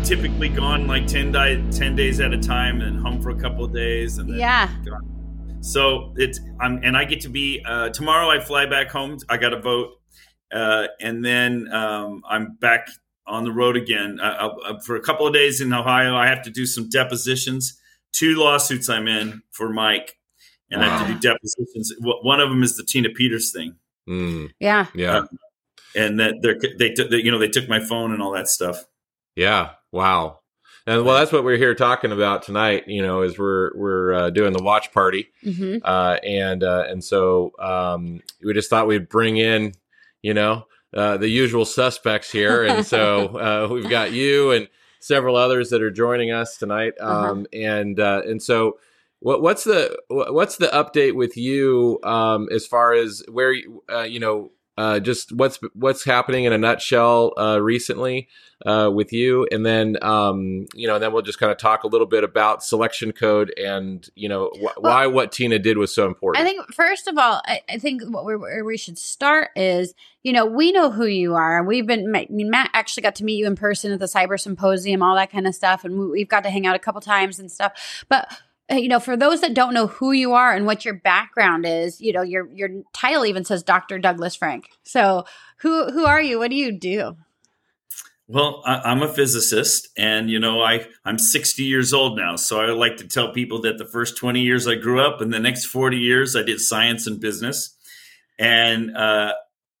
I'm typically gone like 10, di- 10 days at a time and home for a couple of days. And yeah. Gone. So it's, I'm, and I get to be, uh, tomorrow I fly back home. I got to vote. Uh, and then um, I'm back on the road again uh, uh, for a couple of days in Ohio. I have to do some depositions, two lawsuits I'm in for Mike, and wow. I have to do depositions. One of them is the Tina Peters thing. Mm. Yeah, yeah, uh, and that they're, they they you know they took my phone and all that stuff. Yeah, wow. And well, that's what we're here talking about tonight. You know, is we're we're uh, doing the watch party, mm-hmm. uh, and uh, and so um, we just thought we'd bring in, you know, uh, the usual suspects here, and so uh, we've got you and several others that are joining us tonight, uh-huh. um, uh-huh. and uh, and so what, what's the what's the update with you um, as far as where uh, you know uh, just what's what's happening in a nutshell uh, recently uh, with you, and then um, you know, then we'll just kind of talk a little bit about selection code and you know wh- well, why what Tina did was so important. I think first of all, I, I think what we where we should start is you know we know who you are, and we've been Matt actually got to meet you in person at the Cyber Symposium, all that kind of stuff, and we, we've got to hang out a couple times and stuff, but you know, for those that don't know who you are and what your background is, you know, your your title even says Dr. Douglas Frank. So, who who are you? What do you do? Well, I, am a physicist, and you know, I I'm 60 years old now. So I like to tell people that the first 20 years I grew up, and the next 40 years I did science and business, and uh,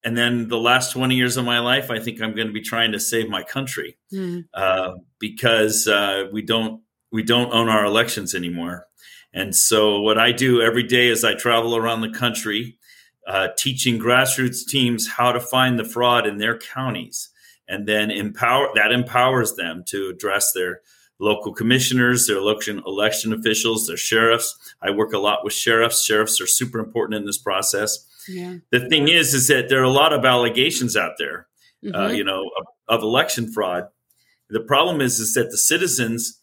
and then the last 20 years of my life, I think I'm going to be trying to save my country mm. uh, because uh, we don't we don't own our elections anymore. And so, what I do every day is I travel around the country uh, teaching grassroots teams how to find the fraud in their counties, and then empower that empowers them to address their local commissioners, their election election officials, their sheriffs. I work a lot with sheriffs. Sheriffs are super important in this process. Yeah. The thing is, is that there are a lot of allegations out there, uh, mm-hmm. uh, you know, of, of election fraud. The problem is, is that the citizens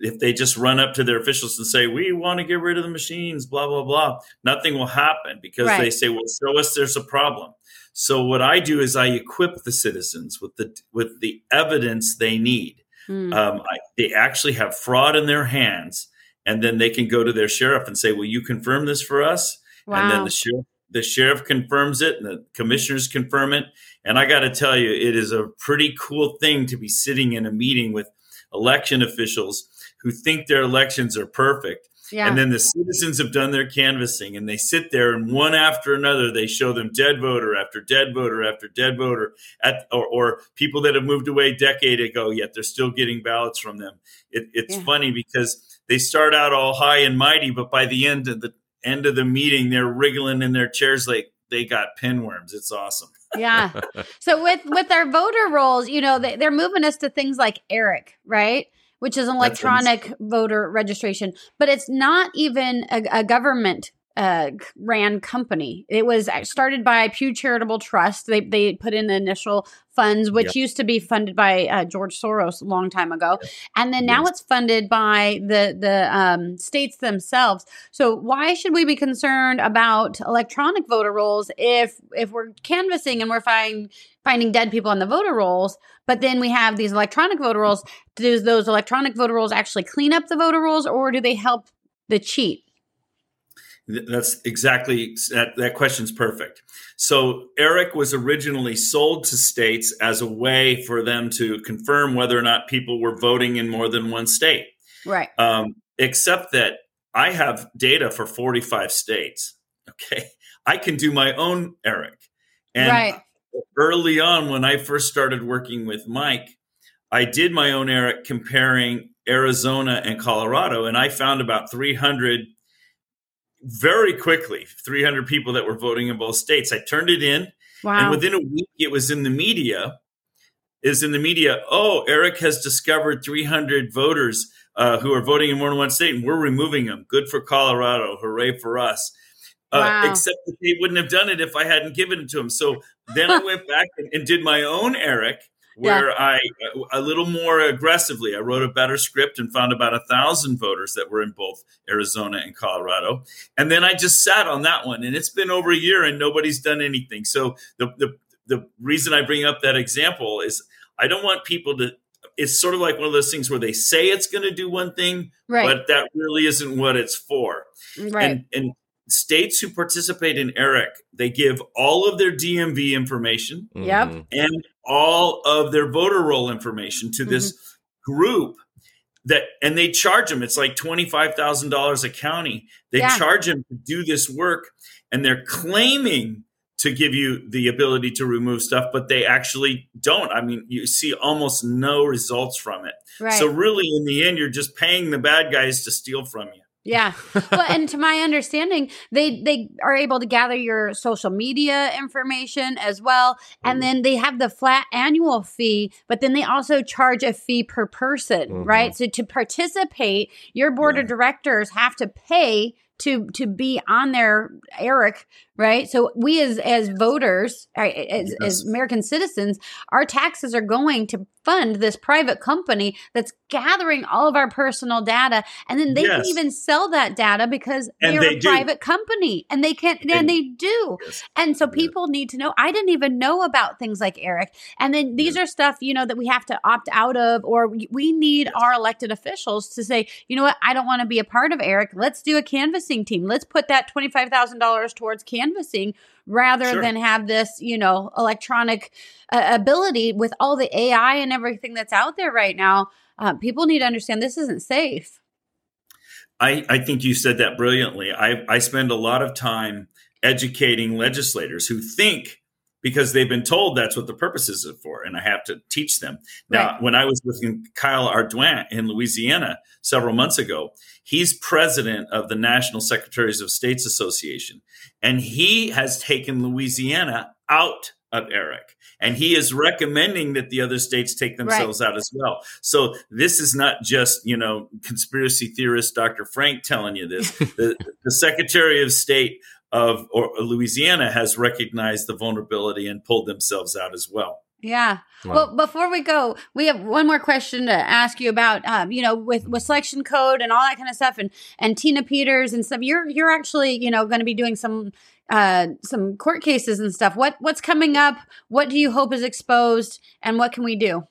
if they just run up to their officials and say, we want to get rid of the machines, blah, blah, blah, nothing will happen because right. they say, well, show us there's a problem. So what I do is I equip the citizens with the with the evidence they need. Mm. Um, I, they actually have fraud in their hands, and then they can go to their sheriff and say, "Will you confirm this for us?" Wow. And then the sheriff the sheriff confirms it, and the commissioners confirm it. And I got to tell you, it is a pretty cool thing to be sitting in a meeting with election officials who think their elections are perfect. Yeah. And then the citizens have done their canvassing and they sit there and one after another, they show them dead voter after dead voter after dead voter at, or, or people that have moved away a decade ago, yet they're still getting ballots from them. It, it's yeah. funny because they start out all high and mighty, but by the end of the end of the meeting, they're wriggling in their chairs like they got pinworms. It's awesome. yeah. So with with our voter rolls, you know, they, they're moving us to things like ERIC, right? Which is an electronic voter registration, but it's not even a, a government uh, ran company. It was started by Pew Charitable Trust. They they put in the initial funds, which yep. used to be funded by uh, George Soros a long time ago, and then now it's funded by the the um, states themselves. So why should we be concerned about electronic voter rolls if if we're canvassing and we're finding finding dead people on the voter rolls, but then we have these electronic voter rolls? Do those electronic voter rolls actually clean up the voter rolls, or do they help the cheat? That's exactly that. That question's perfect. So Eric was originally sold to states as a way for them to confirm whether or not people were voting in more than one state. Right. Um, except that I have data for 45 states. Okay. I can do my own Eric. And right. early on, when I first started working with Mike, I did my own Eric comparing Arizona and Colorado, and I found about 300 very quickly 300 people that were voting in both states. I turned it in, wow. and within a week, it was in the media. Is in the media. Oh, Eric has discovered 300 voters uh, who are voting in more than one state, and we're removing them. Good for Colorado. Hooray for us! Uh, wow. Except that they wouldn't have done it if I hadn't given it to them. So then I went back and, and did my own Eric where yeah. I a little more aggressively I wrote a better script and found about a thousand voters that were in both Arizona and Colorado, and then I just sat on that one, and it's been over a year and nobody's done anything. So the the the reason I bring up that example is I don't want people to it's sort of like one of those things where they say it's going to do one thing, right. but that really isn't what it's for. Right. And, and states who participate in ERIC, they give all of their DMV information yep. And all of their voter roll information to this mm-hmm. group that and they charge them it's like $25,000 a county they yeah. charge them to do this work and they're claiming to give you the ability to remove stuff but they actually don't i mean you see almost no results from it right. so really in the end you're just paying the bad guys to steal from you yeah. Well, and to my understanding, they they are able to gather your social media information as well, and then they have the flat annual fee, but then they also charge a fee per person, mm-hmm. right? So to participate, your board yeah. of directors have to pay to to be on their ERIC right so we as as voters as, yes. as american citizens our taxes are going to fund this private company that's gathering all of our personal data and then they yes. can even sell that data because they're they a do. private company and they can and, and they do yes. and so people yeah. need to know i didn't even know about things like eric and then these yeah. are stuff you know that we have to opt out of or we need our elected officials to say you know what i don't want to be a part of eric let's do a canvassing team let's put that $25000 towards canvassing rather sure. than have this, you know, electronic uh, ability with all the AI and everything that's out there right now. Uh, people need to understand this isn't safe. I, I think you said that brilliantly. I, I spend a lot of time educating legislators who think because they've been told that's what the purpose is for, and I have to teach them. Now, right. when I was with Kyle Ardoin in Louisiana several months ago, he's president of the National Secretaries of States Association, and he has taken Louisiana out of ERIC. And he is recommending that the other states take themselves right. out as well. So this is not just, you know, conspiracy theorist Dr. Frank telling you this. the, the Secretary of State of or Louisiana has recognized the vulnerability and pulled themselves out as well. Yeah. Wow. Well, before we go, we have one more question to ask you about. Um, you know, with with selection code and all that kind of stuff, and and Tina Peters and stuff. You're you're actually you know going to be doing some uh some court cases and stuff. What what's coming up? What do you hope is exposed, and what can we do?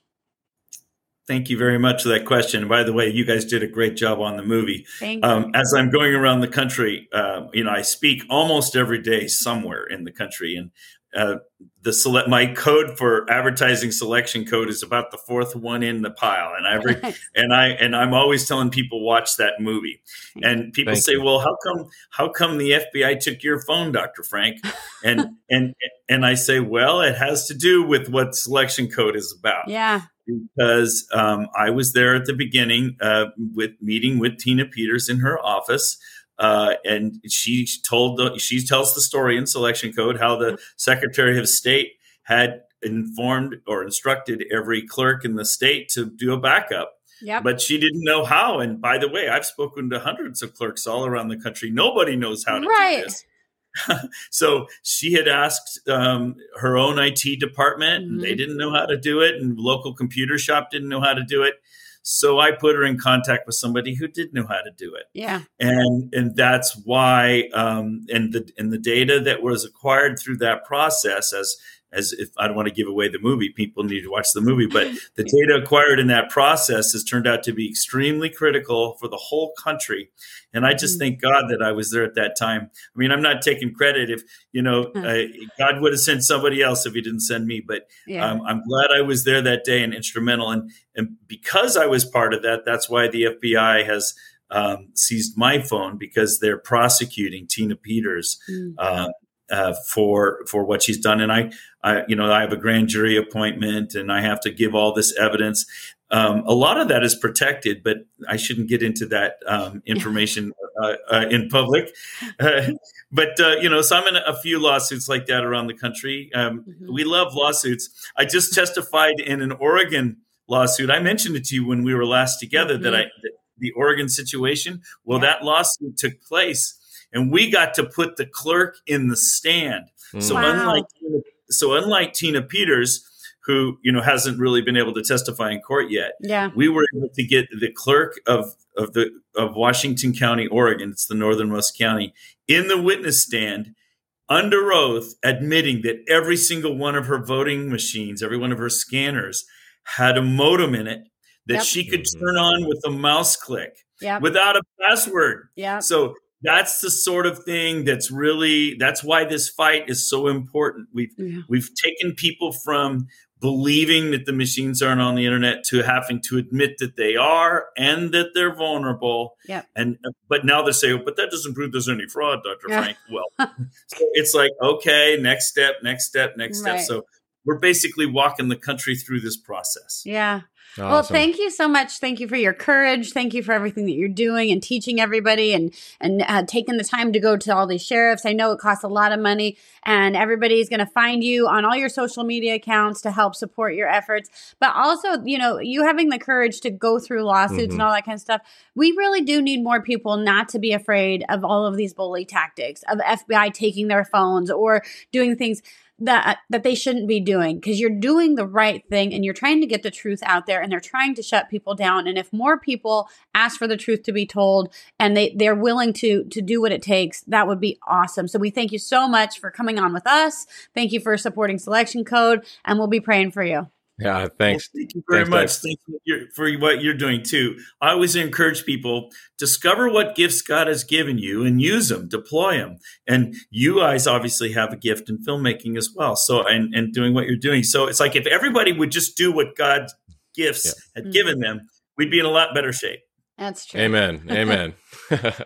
Thank you very much for that question. by the way, you guys did a great job on the movie. Thank um, you. As I'm going around the country, uh, you know, I speak almost every day somewhere in the country, and uh, the select my code for advertising selection code is about the fourth one in the pile, and every and I and I'm always telling people watch that movie, and people Thank say, you. well, how come how come the FBI took your phone, Doctor Frank? And and and I say, well, it has to do with what selection code is about. Yeah because um, I was there at the beginning uh, with meeting with Tina Peters in her office. Uh, and she told the, she tells the story in selection code how the secretary of state had informed or instructed every clerk in the state to do a backup Yep. But she didn't know how. And by the way, I've spoken to hundreds of clerks all around the country. Nobody knows how to right. do this. so she had asked um, her own IT department, mm-hmm. and they mm-hmm. didn't know how to do it, and local computer shop didn't know how to do it. So I put her in contact with somebody who did know how to do it. Yeah, and and that's why um, and the and the data that was acquired through that process as as if I don't want to give away the movie, people need to watch the movie. But the data acquired in that process has turned out to be extremely critical for the whole country. And I just mm. thank God that I was there at that time. I mean, I'm not taking credit if, you know, uh, God would have sent somebody else if he didn't send me. But yeah. um, I'm glad I was there that day and instrumental. And, and because I was part of that, that's why the FBI has um, seized my phone because they're prosecuting Tina Peters. Mm. Uh, uh, for for what she's done. And I, I, you know, I have a grand jury appointment, and I have to give all this evidence. Um, a lot of that is protected, but I shouldn't get into that um, information uh, uh, in public. but uh, you know, so I'm in a few lawsuits like that around the country. Um, mm-hmm. We love lawsuits. I just testified in an Oregon lawsuit. I mentioned it to you when we were last together mm-hmm. that I that the Oregon situation. Well, yeah. that lawsuit took place and we got to put the clerk in the stand. Mm. So wow. unlike so unlike Tina Peters, who you know hasn't really been able to testify in court yet, yeah, we were able to get the clerk of of the of Washington County, Oregon. It's the northernmost county in the witness stand under oath admitting that every single one of her voting machines, every one of her scanners had a modem in it that yep. she could mm-hmm. turn on with a mouse click yep. without a password. Yeah. So that's the sort of thing that's really that's why this fight is so important. We've yeah. we've taken people from believing that the machines aren't on the internet to having to admit that they are and that they're vulnerable. Yeah. And but now they say, but that doesn't prove there's any fraud, Dr. Yeah. Frank. Well, so it's like, okay, next step, next step, next step. So we're basically walking the country through this process. Yeah. Awesome. Well, thank you so much. Thank you for your courage. Thank you for everything that you're doing and teaching everybody and and uh, taking the time to go to all these sheriffs. I know it costs a lot of money, and everybody's going to find you on all your social media accounts to help support your efforts. But also, you know, you having the courage to go through lawsuits mm-hmm. and all that kind of stuff. We really do need more people not to be afraid of all of these bully tactics of FBI taking their phones or doing things that that they shouldn't be doing because you're doing the right thing and you're trying to get the truth out there and they're trying to shut people down. And if more people ask for the truth to be told and they they're willing to to do what it takes that would be awesome. So we thank you so much for coming on with us. Thank you for supporting selection code and we'll be praying for you yeah, thanks. Well, thank you very thanks, much. Thank you for what you're doing too. I always encourage people discover what gifts God has given you and use them, deploy them. And you guys obviously have a gift in filmmaking as well. So and and doing what you're doing. So it's like if everybody would just do what God's gifts yeah. had mm-hmm. given them, we'd be in a lot better shape. That's true. Amen. Amen. All, All right.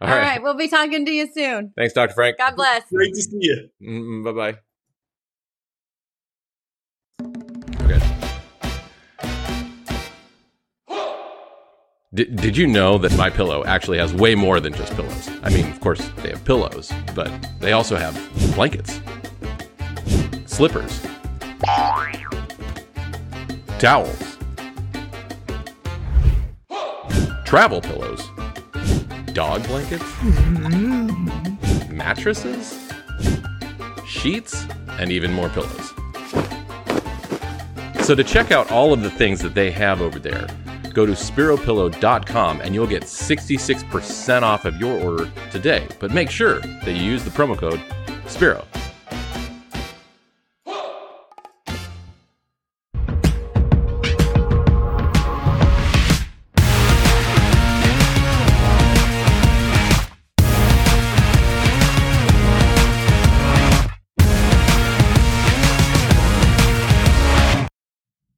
right. We'll be talking to you soon. Thanks, Dr. Frank. God bless. Great to see you. Mm-hmm. Bye bye. Did, did you know that my pillow actually has way more than just pillows? I mean, of course, they have pillows, but they also have blankets, slippers, towels, travel pillows, dog blankets, mattresses, sheets, and even more pillows. So, to check out all of the things that they have over there, Go to speropillow.com and you'll get 66% off of your order today. But make sure that you use the promo code SPERO.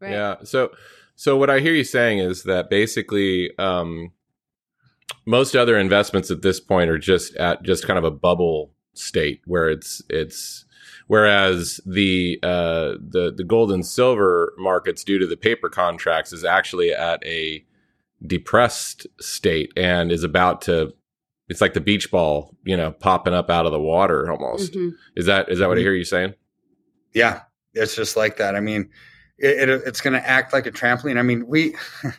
Yeah. So so what I hear you saying is that basically um, most other investments at this point are just at just kind of a bubble state where it's it's whereas the uh, the the gold and silver markets due to the paper contracts is actually at a depressed state and is about to it's like the beach ball you know popping up out of the water almost mm-hmm. is that is that what i mm-hmm. hear you saying yeah it's just like that i mean it, it, it's going to act like a trampoline. I mean, we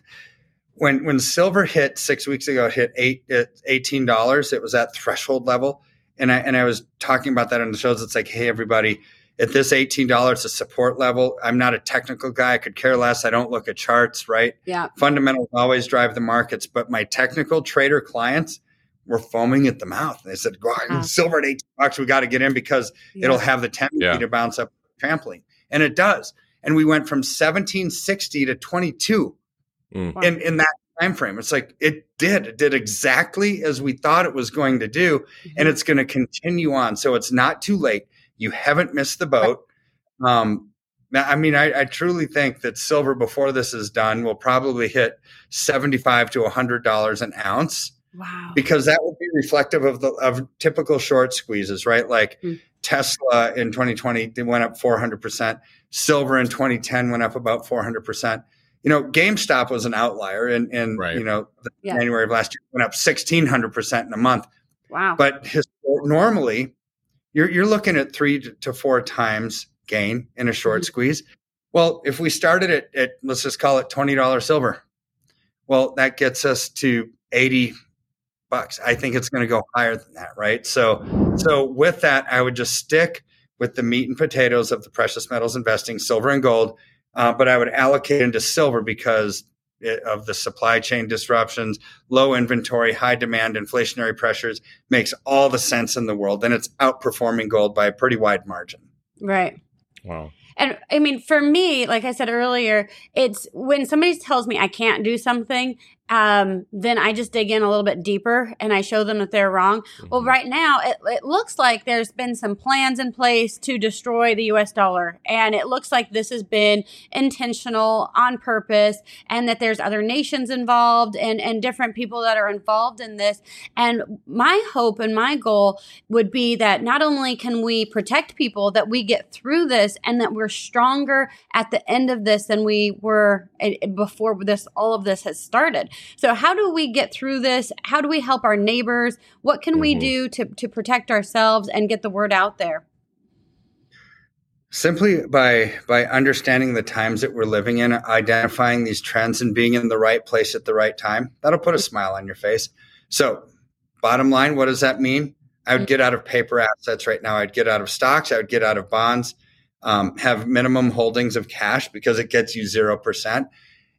when when silver hit six weeks ago, it hit eight eighteen dollars. It was at threshold level, and I and I was talking about that on the shows. It's like, hey, everybody, at this eighteen dollars, a support level. I'm not a technical guy. I could care less. I don't look at charts. Right? Yeah. Fundamentals always drive the markets, but my technical trader clients were foaming at the mouth. They said, "Go uh-huh. silver at eighteen bucks. We got to get in because yeah. it'll have the tendency yeah. to bounce up trampoline." And it does and we went from 1760 to 22 mm. in, in that time frame. It's like it did. It did exactly as we thought it was going to do, mm-hmm. and it's going to continue on. So it's not too late. You haven't missed the boat. Um, I mean, I, I, truly think that silver before this is done will probably hit seventy-five to hundred dollars an ounce. Wow! Because that would be reflective of the of typical short squeezes, right? Like mm. Tesla in 2020 they went up 400 percent. Silver in 2010 went up about 400%. You know, GameStop was an outlier in, in right. you know, yeah. January of last year went up 1600% in a month. Wow. But his, normally you're, you're looking at three to four times gain in a short mm-hmm. squeeze. Well, if we started at, at, let's just call it $20 silver, well, that gets us to 80 bucks. I think it's going to go higher than that, right? So, so with that, I would just stick with the meat and potatoes of the precious metals investing, silver and gold. Uh, but I would allocate into silver because it, of the supply chain disruptions, low inventory, high demand, inflationary pressures makes all the sense in the world. And it's outperforming gold by a pretty wide margin. Right. Wow. And I mean, for me, like I said earlier, it's when somebody tells me I can't do something, um, then I just dig in a little bit deeper and I show them that they're wrong. Mm-hmm. Well, right now, it, it, looks like there's been some plans in place to destroy the US dollar. And it looks like this has been intentional on purpose and that there's other nations involved and, and different people that are involved in this. And my hope and my goal would be that not only can we protect people, that we get through this and that we're stronger at the end of this than we were eh, before this, all of this has started. So, how do we get through this? How do we help our neighbors? What can mm-hmm. we do to, to protect ourselves and get the word out there? Simply by by understanding the times that we're living in, identifying these trends, and being in the right place at the right time. That'll put a smile on your face. So, bottom line, what does that mean? I would get out of paper assets right now. I'd get out of stocks. I would get out of bonds. Um, have minimum holdings of cash because it gets you zero percent.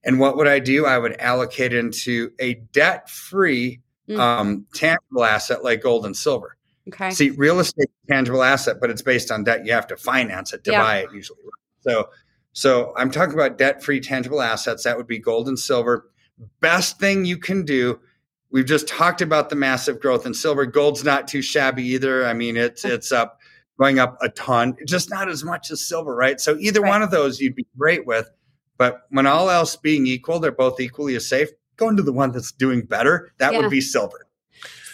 And what would I do? I would allocate into a debt free mm. um, tangible asset like gold and silver. Okay. See, real estate tangible asset, but it's based on debt. You have to finance it to yeah. buy it usually. So, so I'm talking about debt free tangible assets. That would be gold and silver. Best thing you can do. We've just talked about the massive growth in silver. Gold's not too shabby either. I mean, it's it's up going up a ton, just not as much as silver, right? So either right. one of those you'd be great with. But when all else being equal, they're both equally as safe. Going to the one that's doing better, that yeah. would be silver.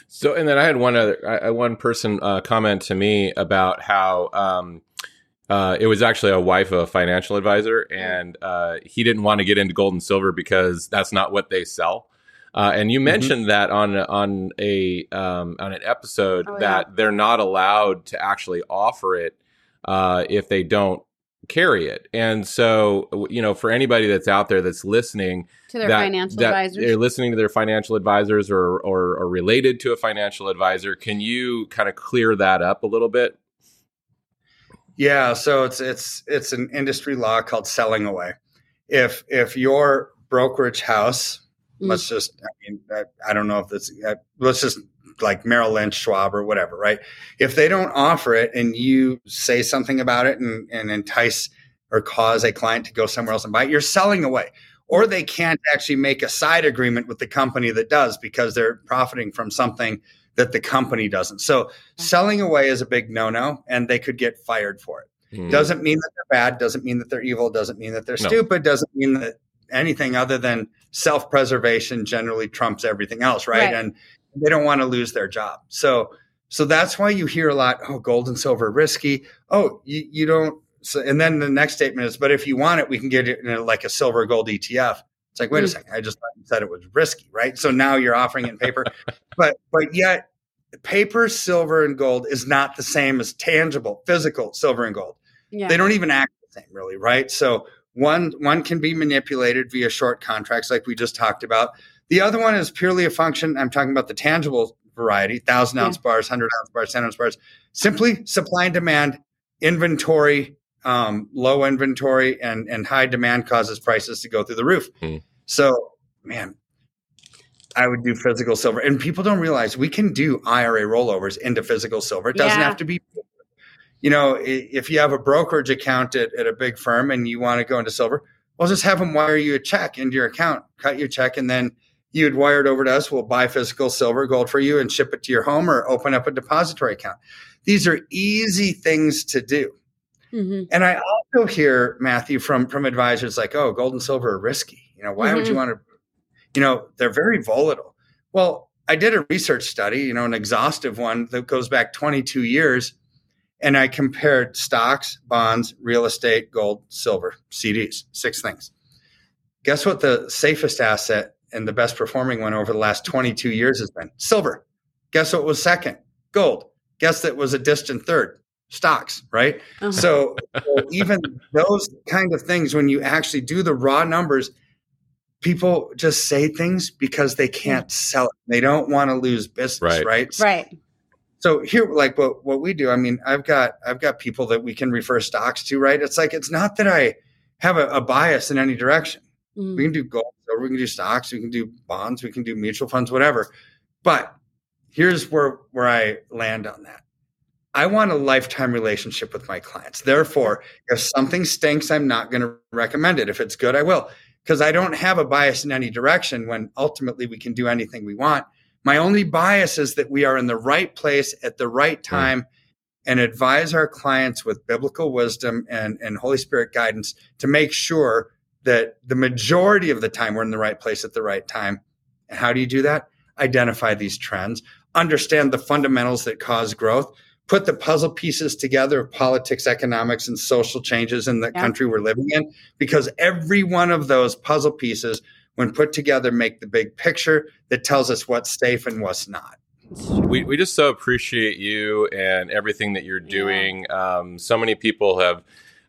So, and then I had one other, I, one person uh, comment to me about how um, uh, it was actually a wife of a financial advisor, and uh, he didn't want to get into gold and silver because that's not what they sell. Uh, and you mm-hmm. mentioned mm-hmm. that on on a um, on an episode oh, that yeah. they're not allowed to actually offer it uh, if they don't carry it. And so, you know, for anybody that's out there that's listening to their that, financial that advisors, they're listening to their financial advisors or, or, or related to a financial advisor. Can you kind of clear that up a little bit? Yeah, so it's it's it's an industry law called selling away. If if your brokerage house, mm. let's just I mean I, I don't know if this let's just like Merrill Lynch, Schwab, or whatever, right? If they don't offer it and you say something about it and, and entice or cause a client to go somewhere else and buy it, you're selling away. Or they can't actually make a side agreement with the company that does because they're profiting from something that the company doesn't. So selling away is a big no no, and they could get fired for it. Mm. Doesn't mean that they're bad, doesn't mean that they're evil, doesn't mean that they're no. stupid, doesn't mean that anything other than self preservation generally trumps everything else, right? right? And they don't want to lose their job. So so that's why you hear a lot, oh, gold and silver risky. Oh, you, you don't. So, and then the next statement is, but if you want it, we can get it in a, like a silver gold ETF. It's like, wait mm. a second, I just said it was risky, right? So now you're offering it in paper, but but yet paper, silver, and gold is not the same as tangible, physical silver and gold. Yeah. They don't even act the same, really, right? So one one can be manipulated via short contracts, like we just talked about. The other one is purely a function. I'm talking about the tangible variety, thousand ounce yeah. bars, hundred ounce bars, ten ounce bars. Simply supply and demand, inventory, um, low inventory, and and high demand causes prices to go through the roof. Mm. So, man, I would do physical silver, and people don't realize we can do IRA rollovers into physical silver. It doesn't yeah. have to be. You know, if you have a brokerage account at, at a big firm and you want to go into silver, well, just have them wire you a check into your account, cut your check, and then you'd wire it over to us. We'll buy physical silver gold for you and ship it to your home or open up a depository account. These are easy things to do. Mm-hmm. And I also hear Matthew from from advisors like, "Oh, gold and silver are risky. You know, why mm-hmm. would you want to? You know, they're very volatile." Well, I did a research study, you know, an exhaustive one that goes back 22 years, and I compared stocks, bonds, real estate, gold, silver, CDs, six things. Guess what the safest asset and the best performing one over the last 22 years has been silver. Guess what was second? Gold. Guess that was a distant third? Stocks, right? Uh-huh. So, so even those kind of things, when you actually do the raw numbers, people just say things because they can't sell it. They don't want to lose business, right? Right. right. So here, like what what we do, I mean, I've got I've got people that we can refer stocks to, right? It's like it's not that I have a, a bias in any direction. Mm. We can do gold, we can do stocks, we can do bonds, we can do mutual funds, whatever. But here's where where I land on that. I want a lifetime relationship with my clients. Therefore, if something stinks, I'm not going to recommend it. If it's good, I will, because I don't have a bias in any direction when ultimately we can do anything we want. My only bias is that we are in the right place at the right hmm. time. Mm and advise our clients with biblical wisdom and, and Holy Spirit guidance to make sure that the majority of the time we're in the right place at the right time. And how do you do that? Identify these trends, understand the fundamentals that cause growth, put the puzzle pieces together of politics, economics, and social changes in the yeah. country we're living in, because every one of those puzzle pieces, when put together, make the big picture that tells us what's safe and what's not. We, we just so appreciate you and everything that you're doing. Yeah. Um, so many people have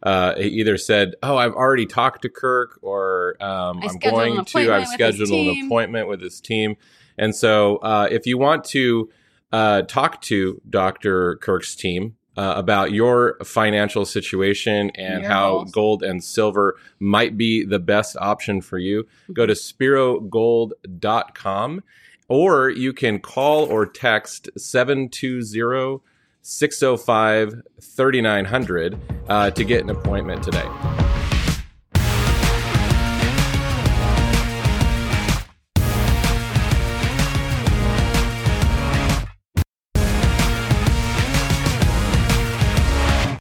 uh, either said, "Oh, I've already talked to Kirk," or um, "I'm going to." I've scheduled an appointment with his team, and so uh, if you want to uh, talk to Dr. Kirk's team. Uh, about your financial situation and how gold and silver might be the best option for you, go to sperogold.com or you can call or text 720 605 3900 uh, to get an appointment today.